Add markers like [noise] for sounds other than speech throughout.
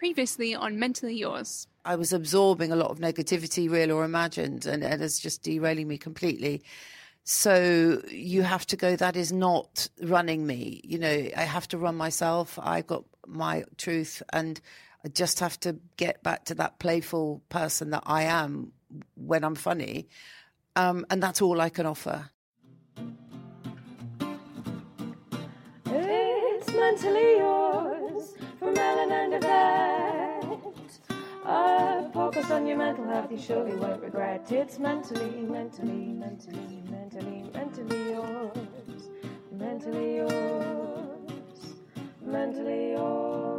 Previously on Mentally Yours. I was absorbing a lot of negativity, real or imagined, and it is just derailing me completely. So you have to go, that is not running me. You know, I have to run myself. I've got my truth, and I just have to get back to that playful person that I am when I'm funny. Um, and that's all I can offer. It's mentally yours from Ellen and Yvette. A focus on your mental health, you surely won't regret. It's mentally, mentally, mentally, mentally, mentally yours. Mentally yours. Mentally yours.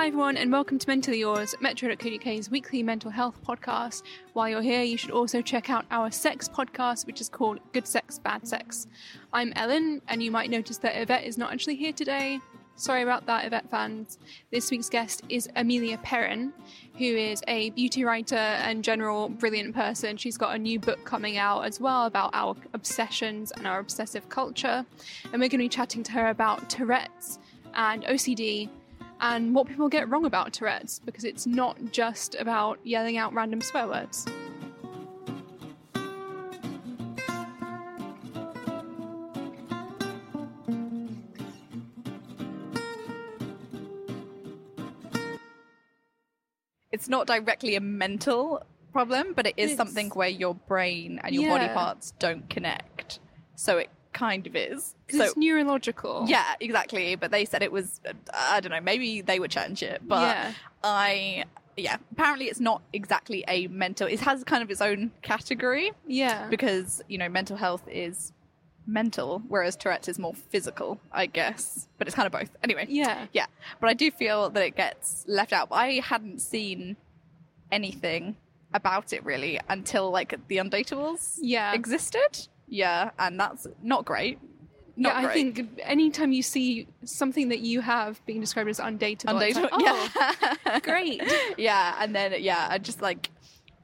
Hi everyone, and welcome to Mentally Yours, Metro.co.uk's weekly mental health podcast. While you're here, you should also check out our sex podcast, which is called Good Sex, Bad Sex. I'm Ellen, and you might notice that Yvette is not actually here today. Sorry about that, Yvette fans. This week's guest is Amelia Perrin, who is a beauty writer and general brilliant person. She's got a new book coming out as well about our obsessions and our obsessive culture. And we're going to be chatting to her about Tourette's and OCD and what people get wrong about Tourette's because it's not just about yelling out random swear words. it's not directly a mental problem, but it is It's- something where your brain and your body parts don't connect. So it kind of is. So it's neurological. yeah, exactly. But they said it was. uh, I don't know. Maybe they were chatting shit, but Yeah. I. Yeah, apparently it's not exactly a mental. It has kind of its own category Yeah. because you know mental health is mental, whereas Tourette's is more physical, I guess. But it's kind of both. Anyway, Yeah. yeah. But I do feel that it gets left out. I hadn't seen anything about it really until like the Undateables Yeah. existed. Yeah, and that's not great. Not yeah, I great. think anytime you see something that you have being described as undateable, it's like, oh, yeah. [laughs] great. yeah, and then yeah, I just like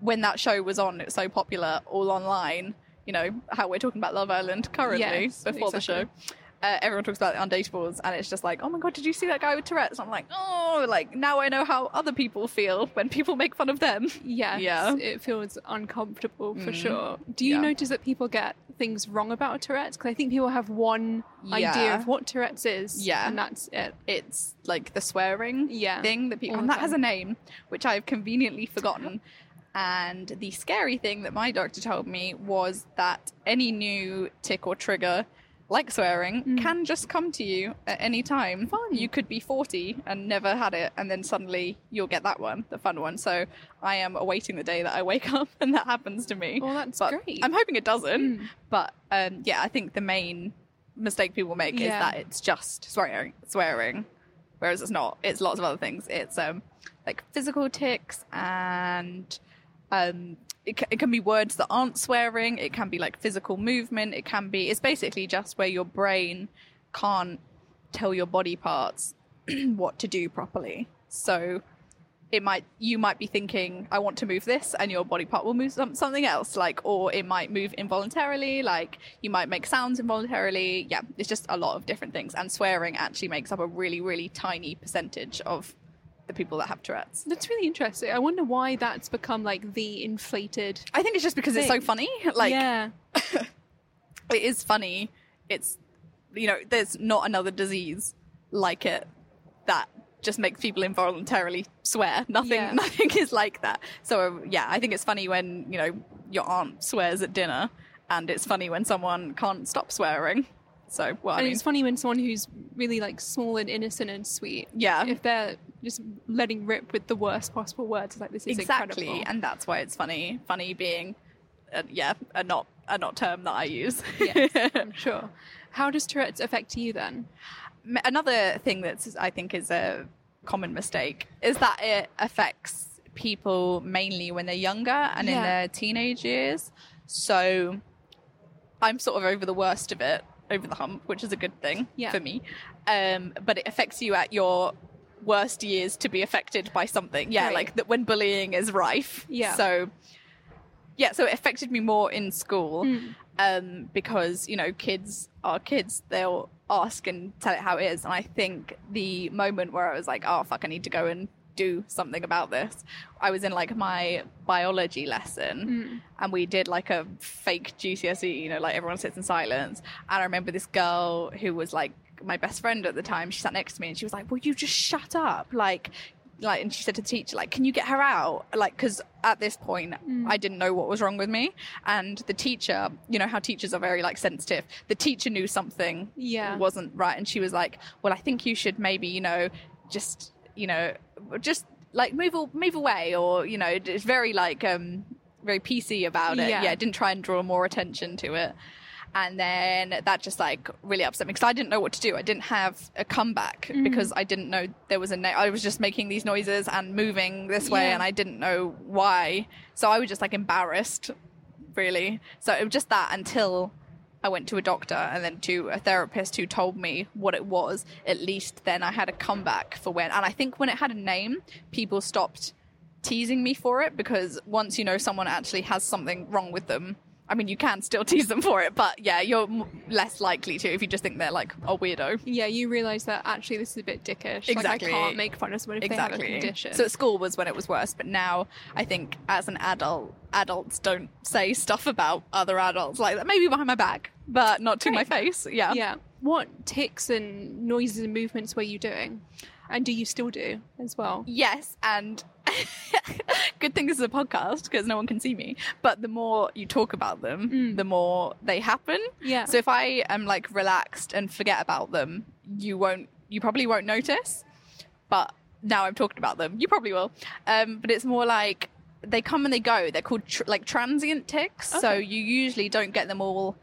when that show was on, it's so popular all online. You know how we're talking about Love Island currently Yes, before the show. Uh, everyone talks about it the undateables, and it's just like, oh my god, did you see that guy with Tourette's? I'm like, oh, like now I know how other people feel when people make fun of them. Yes, Yeah. it feels uncomfortable for Mm. sure. Do you Yeah. notice that people get things wrong about Tourette's? Because I think people have one idea of what Tourette's is, Yeah. and that's it. It's like the swearing Yeah, thing that people, all and that has a name, which I've conveniently forgotten. And the scary thing that my doctor told me was that any new tic or trigger, like swearing, can just come to you at any time. Mm. Fun. You could be 40 and never had it, and then suddenly you'll get that one, the fun one. So I am awaiting the day that I wake [laughs] up and that happens to me. Well, that's But great. I'm hoping it doesn't. Mm. But um, yeah, I think the main mistake people make Yeah. is that it's just swearing, swearing, whereas it's not. It's lots of other things. It's um like physical tics and um it, it can be words that aren't swearing. It can be like physical movement. It can be. It's basically just where your brain can't tell your body parts [clears throat] what to do properly. So it might you might be thinking I want to move this and your body part will move some, something else like or it might move involuntarily like you might make sounds involuntarily yeah it's just a lot of different things and swearing actually makes up a really really tiny percentage of the people that have Tourette's. That's really interesting. I wonder why that's become like the inflated. I think it's just because it's so funny like yeah, [laughs] it is funny. It's you know, there's not another disease like it that just makes people involuntarily swear. Nothing, Yeah. [laughs] nothing is like that. So yeah, I think it's funny when you know your aunt swears at dinner, and it's funny when someone can't stop swearing. So well, I and mean, it's funny when someone who's really like small and innocent and sweet. Yeah. if they're just letting rip with the worst possible words, like this is exactly, incredible. and that's why it's funny. Funny being, uh, yeah, a not a not term that I use. yes, [laughs] I'm sure. How does Tourette's affect you then? Another thing that I think is a common mistake is that it affects people mainly when they're younger and in their teenage years. So I'm sort of over the worst of it, over the hump, which is a good thing Yeah. for me. Um, but it affects you at your worst years to be affected by something. Yeah, Right. like that when bullying is rife. Yeah. So yeah, so it affected me more in school Hmm. um, because you know kids are kids. They'll ask and tell it how it is, and I think the moment where I was like, "Oh fuck, I need to go and do something about this," I was in like my biology lesson, and we did like a fake GCSE. You know, like everyone sits in silence, and I remember this girl who was like my best friend at the time. She sat next to me, and she was like, "Will you just shut up?" Like like and she said to the teacher like can you get her out like because at this point i didn't know what was wrong with me and the teacher you know how teachers are very like sensitive the teacher knew something Yeah. wasn't right and she was like well i think you should maybe you know just you know just like move move away or you know it's very like um very pc about it Yeah. yeah didn't try and draw more attention to it and then that just like really upset me because I didn't know what to do. I didn't have a comeback mm-hmm. because I didn't know there was a. Na- I was just making these noises and moving this way, Yeah. and I didn't know why. So I was just like embarrassed, really. So it was just that until I went to a doctor and then to a therapist who told me what it was. At least then I had a comeback for when. And I think when it had a name, people stopped teasing me for it because once you know someone actually has something wrong with them. I mean, you can still [laughs] tease them for it, but yeah, you're less likely to if you just think they're like a weirdo. Yeah, you realise that actually this is a bit dickish. Exactly. Like I can't make fun of someone if they have a condition. So at school was when it was worse, but now I think as an adult, adults don't say stuff about other adults like that. Maybe behind my back, but not to my face. Yeah. yeah. What tics and noises and movements were you doing? And do you still do as well? Yes, and [laughs] good thing this is a podcast because no one can see me. But the more you talk about them, the more they happen. Yeah. So if I am like relaxed and forget about them, you won't. You probably won't notice. But now I'm talking about them, you probably will. Um, but it's more like they come and they go. They're called tr- like transient tics. So you usually don't get them all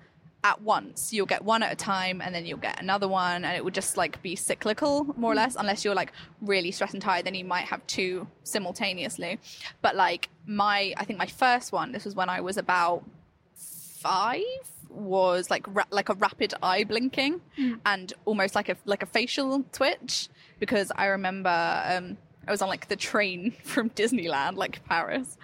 at once. You'll get one at a time and then you'll get another one and it would just like be cyclical more or less unless you're like really stressed and tired then you might have two simultaneously. But like my I think my first one this was when I was about 5 was like ra- like a rapid eye blinking and almost like a like a facial twitch because I remember um I was on like the train [laughs] from Disneyland like Paris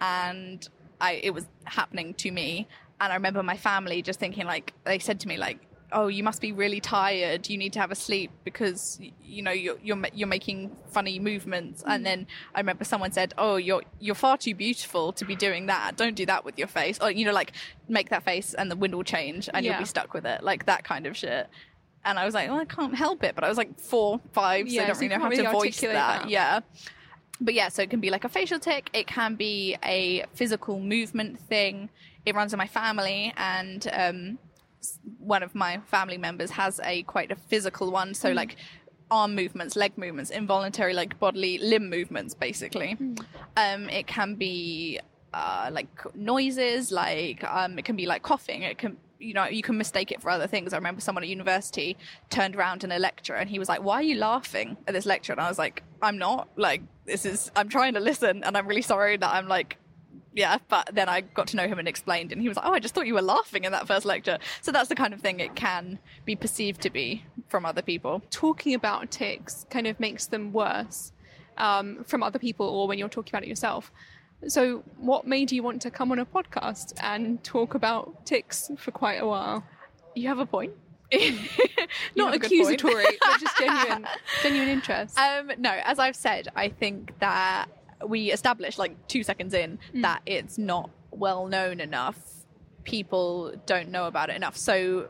and I it was happening to me and I remember my family just thinking like they said to me like oh you must be really tired. You need to have a sleep because you know you're you're, you're making funny movements. And then I remember someone said oh you're you're far too beautiful to be doing that. Don't do that with your face. Or you know like make that face and the wind will change and Yeah. you'll be stuck with it. Like that kind of shit. And I was like well I can't help it. But I was like four five so I don't so really know how to voice that. that. yeah. But yeah, so it can be like a facial tic, it can be a physical movement thing. It runs in my family, and um, one of my family members has a quite a physical one. So like arm movements, leg movements, involuntary like bodily limb movements, basically. Um, it can be uh, like noises, like um, it can be like coughing. It can you know you can mistake it for other things. I remember someone at university turned around in a lecture and he was like, "Why are you laughing at this lecture?" And I was like, "I'm not. Like this is I'm trying to listen, and I'm really sorry that I'm like." Yeah, but then I got to know him and explained, and he was like, "Oh, I just thought you were laughing in that first lecture." So that's the kind of thing it can be perceived to be. from other people. talking about tics kind of makes them worse um, from other people or when you're talking about it yourself. So, what made you want to come on a podcast and talk about tics for quite a while? You have a point. [laughs] Not have a good point. accusatory, but just genuine, genuine [laughs] interest. Um, no, as I've said, I think that we established like two seconds in that it's not well known enough. People don't know about it enough. So,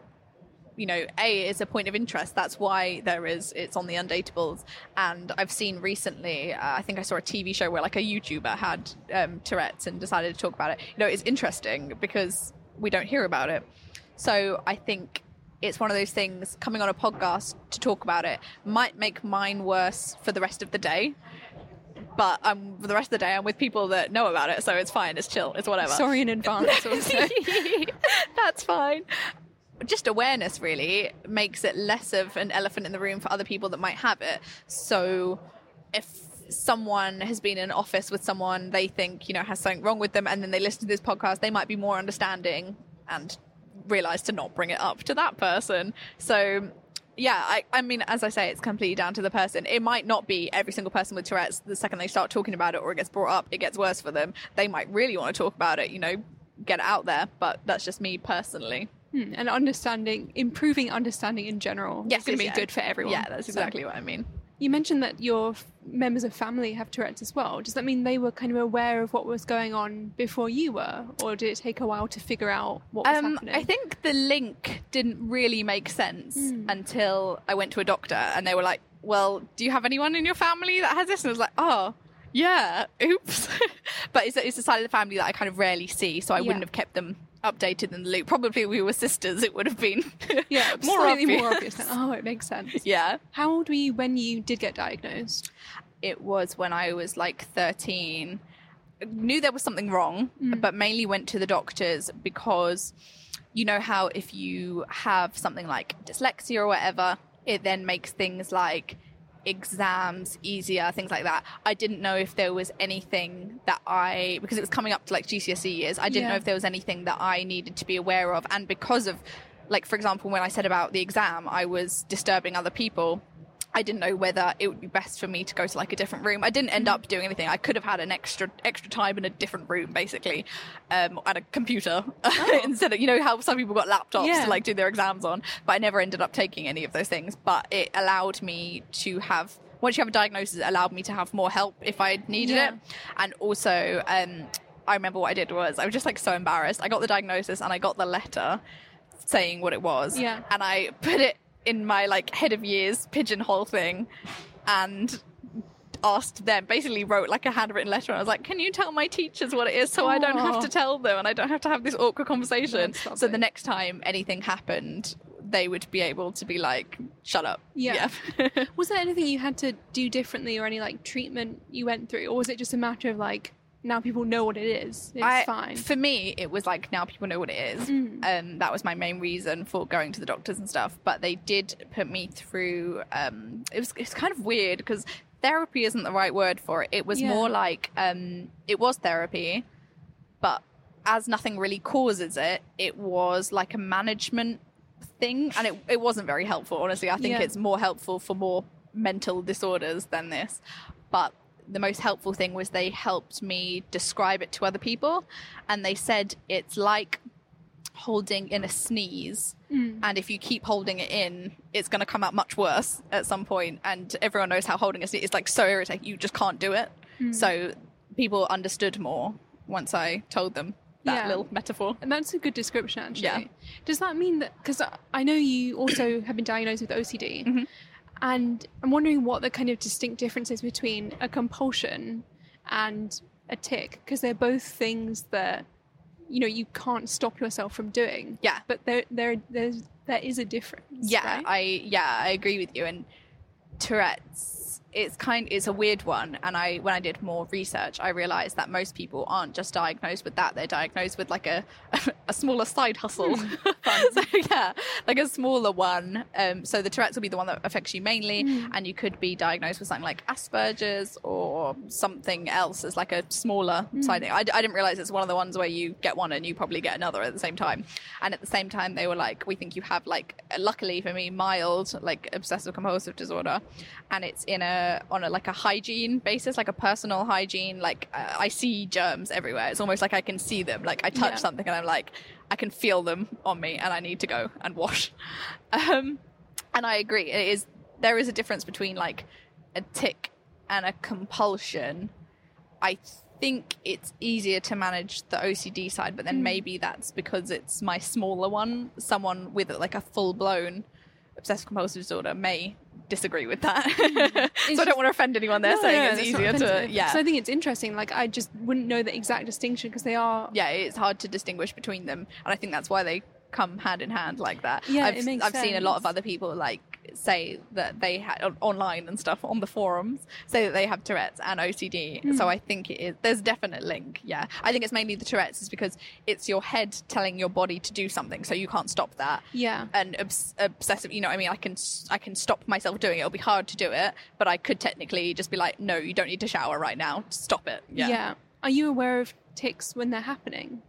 you know, A is a point of interest. That's why there is, it's on the Undateables. And I've seen recently, uh, I think I saw a TV show where like a YouTuber had um, Tourette's and decided to talk about it. You know, it's interesting because we don't hear about it. So I think it's one of those things coming on a podcast to talk about it might make mine worse for the rest of the day but um, for the rest of the day i'm with people that know about it so it's fine it's chill it's whatever. Sorry in advance. [laughs] [laughs] That's fine. Just awareness really makes it less of an elephant in the room for other people that might have it. So if someone has been in an office with someone they think you know has something wrong with them and then they listen to this podcast they might be more understanding and realize to not bring it up to that person. So yeah I, I mean as i say it's completely down to the person it might not be every single person with tourette's the second they start talking about it or it gets brought up it gets worse for them they might really want to talk about it you know get it out there but that's just me personally Hmm, and understanding, improving understanding in general Yes, is going to be yeah. good for everyone. yeah that's So- exactly what i mean You mentioned that your f- members of family have Tourette's as well. Does that mean they were kind of aware of what was going on before you were, or did it take a while to figure out what was Um, happening? I think the link didn't really make sense until I went to a doctor and they were like, Well, do you have anyone in your family that has this? And I was like, Oh, yeah, oops. [laughs] but it's, it's a side of the family that I kind of rarely see, so I Yeah. wouldn't have kept them updated in the loop. Probably we were sisters, it would have been [laughs] yeah, [laughs] more obvious. more obvious. Oh, it makes sense. yeah. How old were you when you did get diagnosed? it was when I was like 13. Knew there was something wrong, mm. but mainly went to the doctors because you know how if you have something like dyslexia or whatever, it then makes things like exams easier, things like that. I didn't know if there was anything that I, because it was coming up to like GCSE years, I didn't Yeah. know if there was anything that I needed to be aware of. And because of, like, for example, when I said about the exam, I was disturbing other people. I didn't know whether it would be best for me to go to like a different room. I didn't end up doing anything. I could have had an extra extra time in a different room, basically, um, and a computer [laughs] instead of you know how some people got laptops Yeah. to like do their exams on. But I never ended up taking any of those things. But it allowed me to have once you have a diagnosis, it allowed me to have more help if I needed Yeah. it, and also. Um, I remember what I did was I was just like so embarrassed. I got the diagnosis and I got the letter saying what it was. Yeah. And I put it in my like head of years pigeonhole thing and asked them basically wrote like a handwritten letter and I was like, Can you tell my teachers what it is so I don't have to tell them and I don't have to have this awkward conversation. So the next time anything happened, they would be able to be like, Shut up. Yeah. Yeah. [laughs] Was there anything you had to do differently, or any like treatment you went through, or was it just a matter of like now people know what it is? It's I- fine. For me, it was like now people know what it is. Um, that was my main reason for going to the doctors and stuff. But they did put me through. Um, it was it's kind of weird because therapy isn't the right word for it. It was Yeah. more like um, it was therapy, but as nothing really causes it, it was like a management thing, and it it wasn't very helpful. Honestly, I think Yeah. it's more helpful for more mental disorders than this, but the most helpful thing was they helped me describe it to other people and they said it's like holding in a sneeze and if you keep holding it in it's going to come out much worse at some point and everyone knows how holding a sneeze is like so irritating you just can't do it so people understood more once i told them that Yeah. little metaphor And that's a good description, actually. Yeah. Does that mean that? Because I know you also have been diagnosed with OCD, Mm-hmm. And I'm wondering what the kind of distinct difference is between a compulsion and a tic, because they're both things that you know you can't stop yourself from doing. Yeah. But there, there, there's there is a difference. yeah right? i yeah i agree with you and tourette's it's it's kind it's a weird one. And i when i did more research i realized that most people aren't just diagnosed with that. They're diagnosed with like a [laughs] a smaller side hustle. Hmm. [laughs] So yeah like a smaller one. Um, so the tourette's will be the one that affects you mainly. Hmm. And you could be diagnosed with something like asperger's or something else as like a smaller hmm. side thing. I, I didn't realize it's one of the ones where you get one and you probably get another at the same time. And at the same time they were like we think you have like luckily for me mild like obsessive compulsive disorder. And it's in a on a like a hygiene basis like a personal hygiene like uh, i see germs everywhere. It's almost like i can see them. Like i touch Yeah. something and i'm like i can feel them on me and i need to go and wash. [laughs] Um and i agree it is there is a difference between like a tic and a compulsion. I think it's easier to manage the OCD side, but then maybe that's because it's my smaller one. Someone with like a full blown obsessive compulsive disorder may disagree with that. Mm-hmm. [laughs] so I don't want to offend anyone there No, saying no, it's easier to yeah. So I think it's interesting. Like I just wouldn't know the exact distinction because they are. yeah, it's hard to distinguish between them, and I think that's why they come hand in hand like that. Yeah, I've, it makes I've seen a lot of other people like say that they had online and stuff on the forums say that they have Tourette's and OCD. Hmm. So I think it is there's a definite link. Yeah, I think it's mainly the Tourette's is because it's your head telling your body to do something, so you can't stop that. Yeah. and obs- obsessive. You know, what I mean, I can I can stop myself doing it. It'll be hard to do it, but I could technically just be like, no, you don't need to shower right now. Stop it. Yeah. Are you aware of tics when they're happening?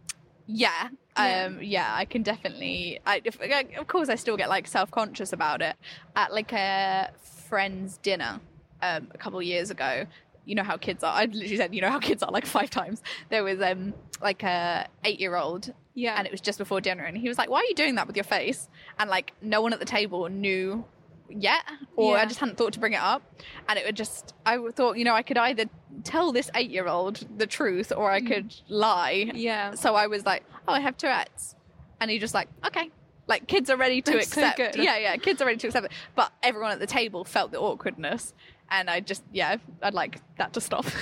Yeah. Yeah. Um, yeah, I can definitely. I, if, of course, I still get like self conscious about it. At like a friend's dinner um, a couple of years ago, you know how kids are. I literally said, you know how kids are like [laughs] five times. There was um like a eight year old. Yeah. And it was just before dinner, and he was like, "Why are you doing that with your face?" And like, no one at the table knew yet, or I just hadn't thought to bring it up. And it would just, I thought, you know, I could either tell this eight year old the truth, or I could lie. Mm. Yeah. So I was like, "Oh, I have Tourette's," and he just like, "Okay." Like kids are ready to That's accept. good. Yeah, yeah, kids are ready to accept it. But everyone at the table felt the awkwardness, and I just, yeah, I'd like that to stop. [laughs]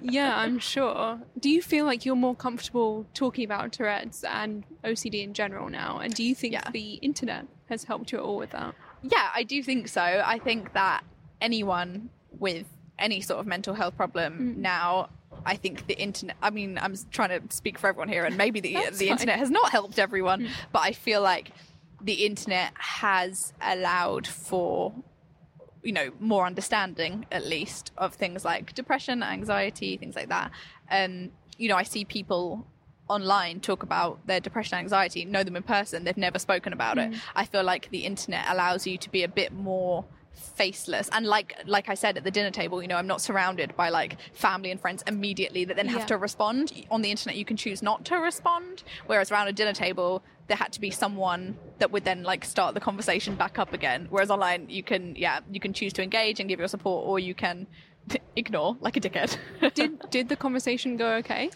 Yeah, I'm sure. Do you feel like you're more comfortable talking about Tourette's and OCD in general now? And do you think Yeah. the internet has helped you at all with that? Yeah, I do think so. I think that anyone with any sort of mental health problem now, I think the internet. I mean, I'm trying to speak for everyone here, and maybe the [laughs] the fine. internet has not helped everyone, but I feel like the internet has allowed for you know more understanding at least of things like depression anxiety things like that um you know i see people online talk about their depression and anxiety know them in person they've never spoken about it. Mm. I feel like the internet allows you to be a bit more faceless. And like like i said at the dinner table you know i'm not surrounded by like family and friends immediately that then have Yeah. to respond. On the internet you can choose not to respond whereas around a dinner table there had to be someone that would then like start the conversation back up again. Whereas online you can yeah you can choose to engage and give your support or you can [laughs] ignore like a dickhead. Did did the conversation go okay?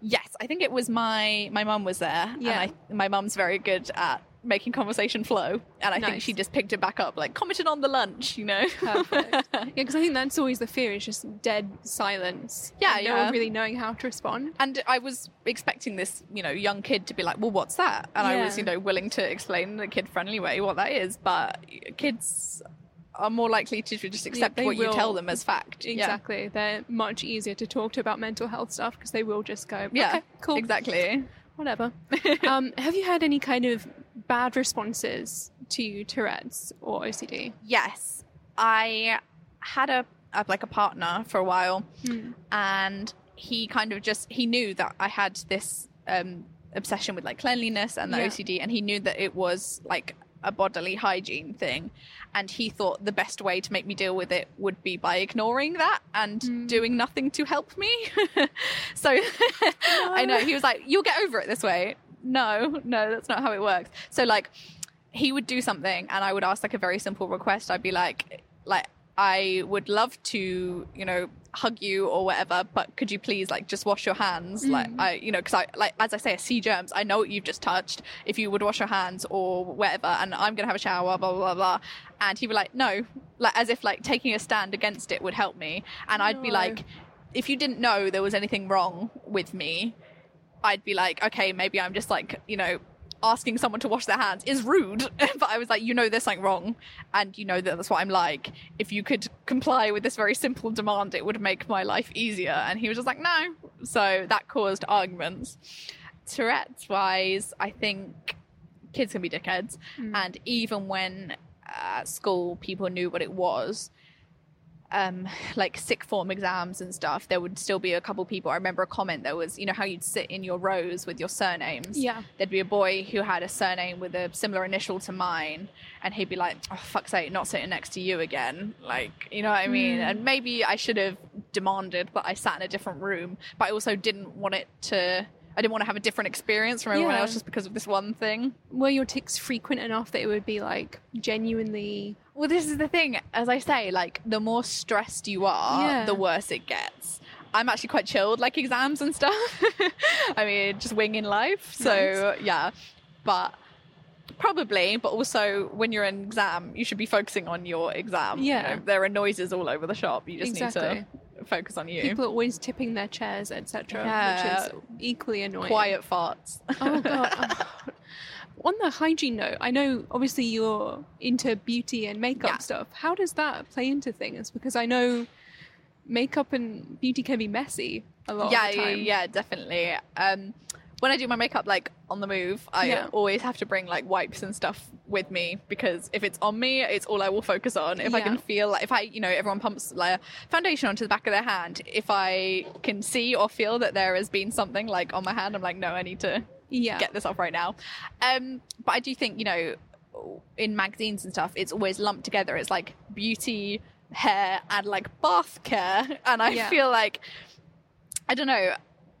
Yes i think it was my my mum was there Yeah. and I, my mum's very good at making conversation flow and i think she just picked it back up like commented on the lunch you know Perfect. [laughs] yeah, because I think that's always the fear is just dead silence. Yeah, and no yeah. one really knowing how to respond. And I was expecting this, you know, young kid to be like, "Well, what's that?" And I was, you know, willing to explain in a kid-friendly way what that is. But kids are more likely to just accept they what you tell them as fact. Yeah. Exactly. They're much easier to talk to about mental health stuff because they will just go, Yeah. okay, cool, Exactly. whatever. [laughs] um, have you had any kind of bad responses to Tourette's or OCD? Yes, I had a, a like a partner for a while, and he kind of just he knew that I had this um, obsession with like cleanliness and the Yeah. OCD, and he knew that it was like a bodily hygiene thing, and he thought the best way to make me deal with it would be by ignoring that and hmm. doing nothing to help me. [laughs] so [laughs] I know he was like, "You'll get over it this way." No, no, that's not how it works. So like he would do something and I would ask like a very simple request. I'd be like, like, I would love to, you know, hug you or whatever, but could you please like just wash your hands? Mm. Like, I, you know, because I, like, as I say, I see germs. I know what you've just touched. If you would wash your hands or whatever, and I'm going to have a shower, blah, blah, blah, blah. And he'd be like, no, like, as if like taking a stand against it would help me. And I'd be like, if you didn't know there was anything wrong with me, I'd be like, okay, maybe I'm just like, you know, asking someone to wash their hands is rude. [laughs] but I was like, you know, there's something wrong, and you know that that's what I'm like. If you could comply with this very simple demand, it would make my life easier. And he was just like, no. So that caused arguments. Tourette's wise, I think kids can be dickheads, and even when uh, at school people knew what it was, um, [laughs] like sixth form exams and stuff, there would still be a couple people. I remember a comment that was, you know, how you'd sit in your rows with your surnames. Yeah. There'd be a boy who had a surname with a similar initial to mine, and he'd be like, oh, fuck's sake, not sitting next to you again. Like, you know what I mean? And maybe I should have demanded that I sat in a different room, but I also didn't want it to. I didn't want to have a different experience from everyone Yeah. else just because of this one thing. Were your tics frequent enough that it would be like genuinely? Well, this is the thing. As I say, like the more stressed you are, Yeah. the worse it gets. I'm actually quite chilled, like exams and stuff. [laughs] I mean, just winging life. So yeah, but probably. But also, when you're in exam, you should be focusing on your exam. You Yeah. know, there are noises all over the shop. You just need to focus on you. People are always tipping their chairs, etc., Yeah. which is equally annoying. Quiet farts. Oh god. [laughs] Oh. On the hygiene note, I know obviously you're into beauty and makeup Yeah. stuff. How does that play into things? Because I know makeup and beauty can be messy a lot yeah, yeah, yeah, definitely. Um, when I do my makeup, like on the move, I Yeah. always have to bring like wipes and stuff with me because if it's on me, it's all I will focus on. If I can feel like, if I, you know, everyone pumps like foundation onto the back of their hand, if I can see or feel that there has been something like on my hand, I'm like, no, I need to Yeah. get this off right now. Um, but I do think, you know, in magazines and stuff, it's always lumped together. It's like beauty, hair, and like bath care. [laughs] And I Yeah. feel like, I don't know.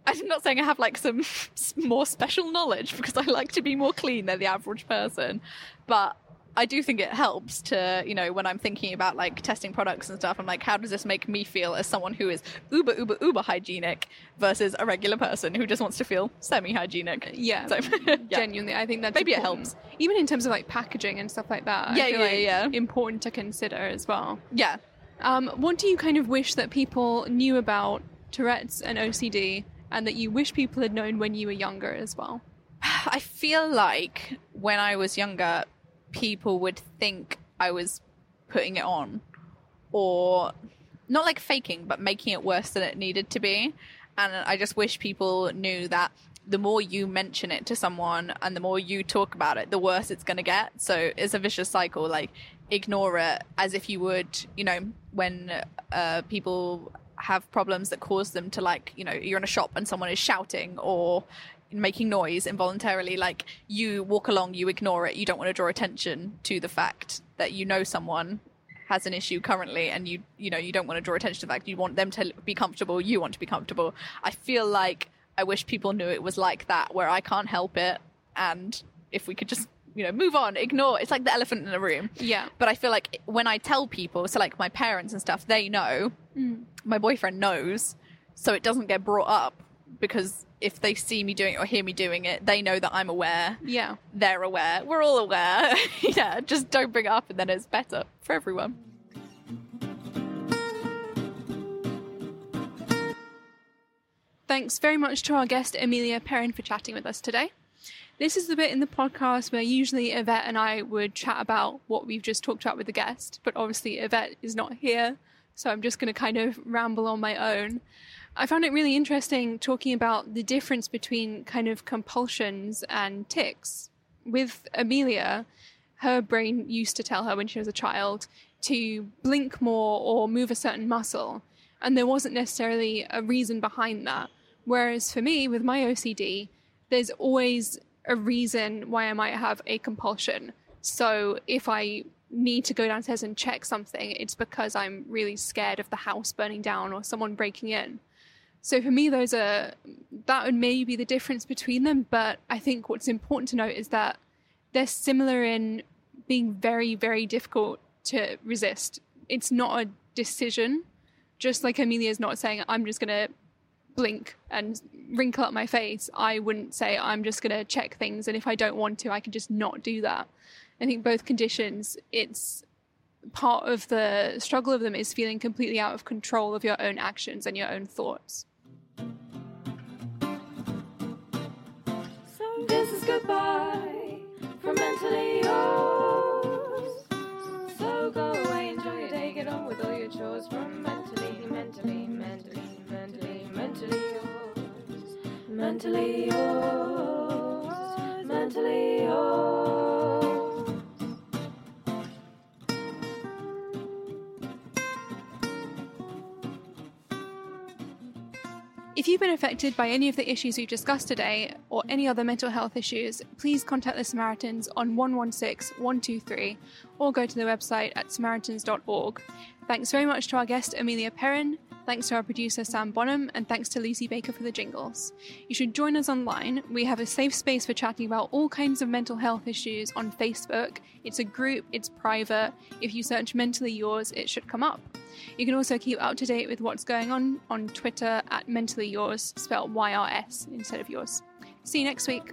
I'm not saying I have like some [laughs] more special knowledge because I like to be more clean than the average person, but I do think it helps to, you know, when I'm thinking about like testing products and stuff, I'm like, how does this make me feel as someone who is uber, uber, uber hygienic versus a regular person who just wants to feel semi hygienic? Yeah, So, [laughs] yeah. genuinely, I think that's Maybe it helps. even in terms of like packaging and stuff like that. I Yeah, feel yeah, like yeah. Important to consider as well. Yeah. Um, what do you kind of wish that people knew about Tourette's and OCD, and that you wish people had known when you were younger as well? [sighs] I feel like when I was younger, people would think I was putting it on or not like faking, but making it worse than it needed to be. And I just wish people knew that the more you mention it to someone and the more you talk about it, the worse it's going to get. So it's a vicious cycle. Like, ignore it as if you would, you know, when uh, people have problems that cause them to, like, you know, you're in a shop and someone is shouting or making noise involuntarily like you walk along you ignore it. You don't want to draw attention to the fact that you know someone has an issue currently and you you know you don't want to draw attention to the fact you want them to be comfortable you want to be comfortable. I feel like i wish people knew it was like that where i can't help it and if we could just you know move on ignore it's like the elephant in the room. Yeah. but i feel like when i tell people so like my parents and stuff they know. Mm. My boyfriend knows. So it doesn't get brought up because if they see me doing it or hear me doing it they know that i'm aware. Yeah. they're aware. We're all aware. [laughs] Yeah just don't bring it up and then it's better for everyone. Thanks very much to our guest Amelia Perrin for chatting with us today. This is the bit in the podcast where usually Yvette and I would chat about what we've just talked about with the guest, but obviously Yvette is not here, so I'm just going to kind of ramble on my own. I found it really interesting talking about the difference between kind of compulsions and tics. With Amelia, her brain used to tell her when she was a child to blink more or move a certain muscle, and there wasn't necessarily a reason behind that. Whereas for me, with my OCD, there's always a reason why I might have a compulsion. So if I need to go downstairs and check something, it's because I'm really scared of the house burning down or someone breaking in. So for me, those are that would maybe be the difference between them. But I think what's important to note is that they're similar in being very, very difficult to resist. It's not a decision. Just like Amelia is not saying, I'm just going to blink and wrinkle up my face, I wouldn't say, I'm just going to check things. And if I don't want to, I can just not do that. I think both conditions, it's part of the struggle of them is feeling completely out of control of your own actions and your own thoughts. So This is goodbye from mentally yours. So go away, enjoy your day, get on with all your chores from mentally, mentally, mentally, mentally, mentally yours. Mentally yours. Mentally yours. If you've been affected by any of the issues we've discussed today or any other mental health issues, please contact the Samaritans on 116 123 or go to the website at samaritans.org. Thanks very much to our guest Amelia Perrin, thanks to our producer Sam Bonham, and thanks to Lucy Baker for the jingles. You should join us online. We have a safe space for chatting about all kinds of mental health issues on Facebook. It's a group, it's private. If you search Mentally Yours, it should come up. You can also keep up to date with what's going on on Twitter at Mentally Yours, spelled YRS instead of yours. See you next week.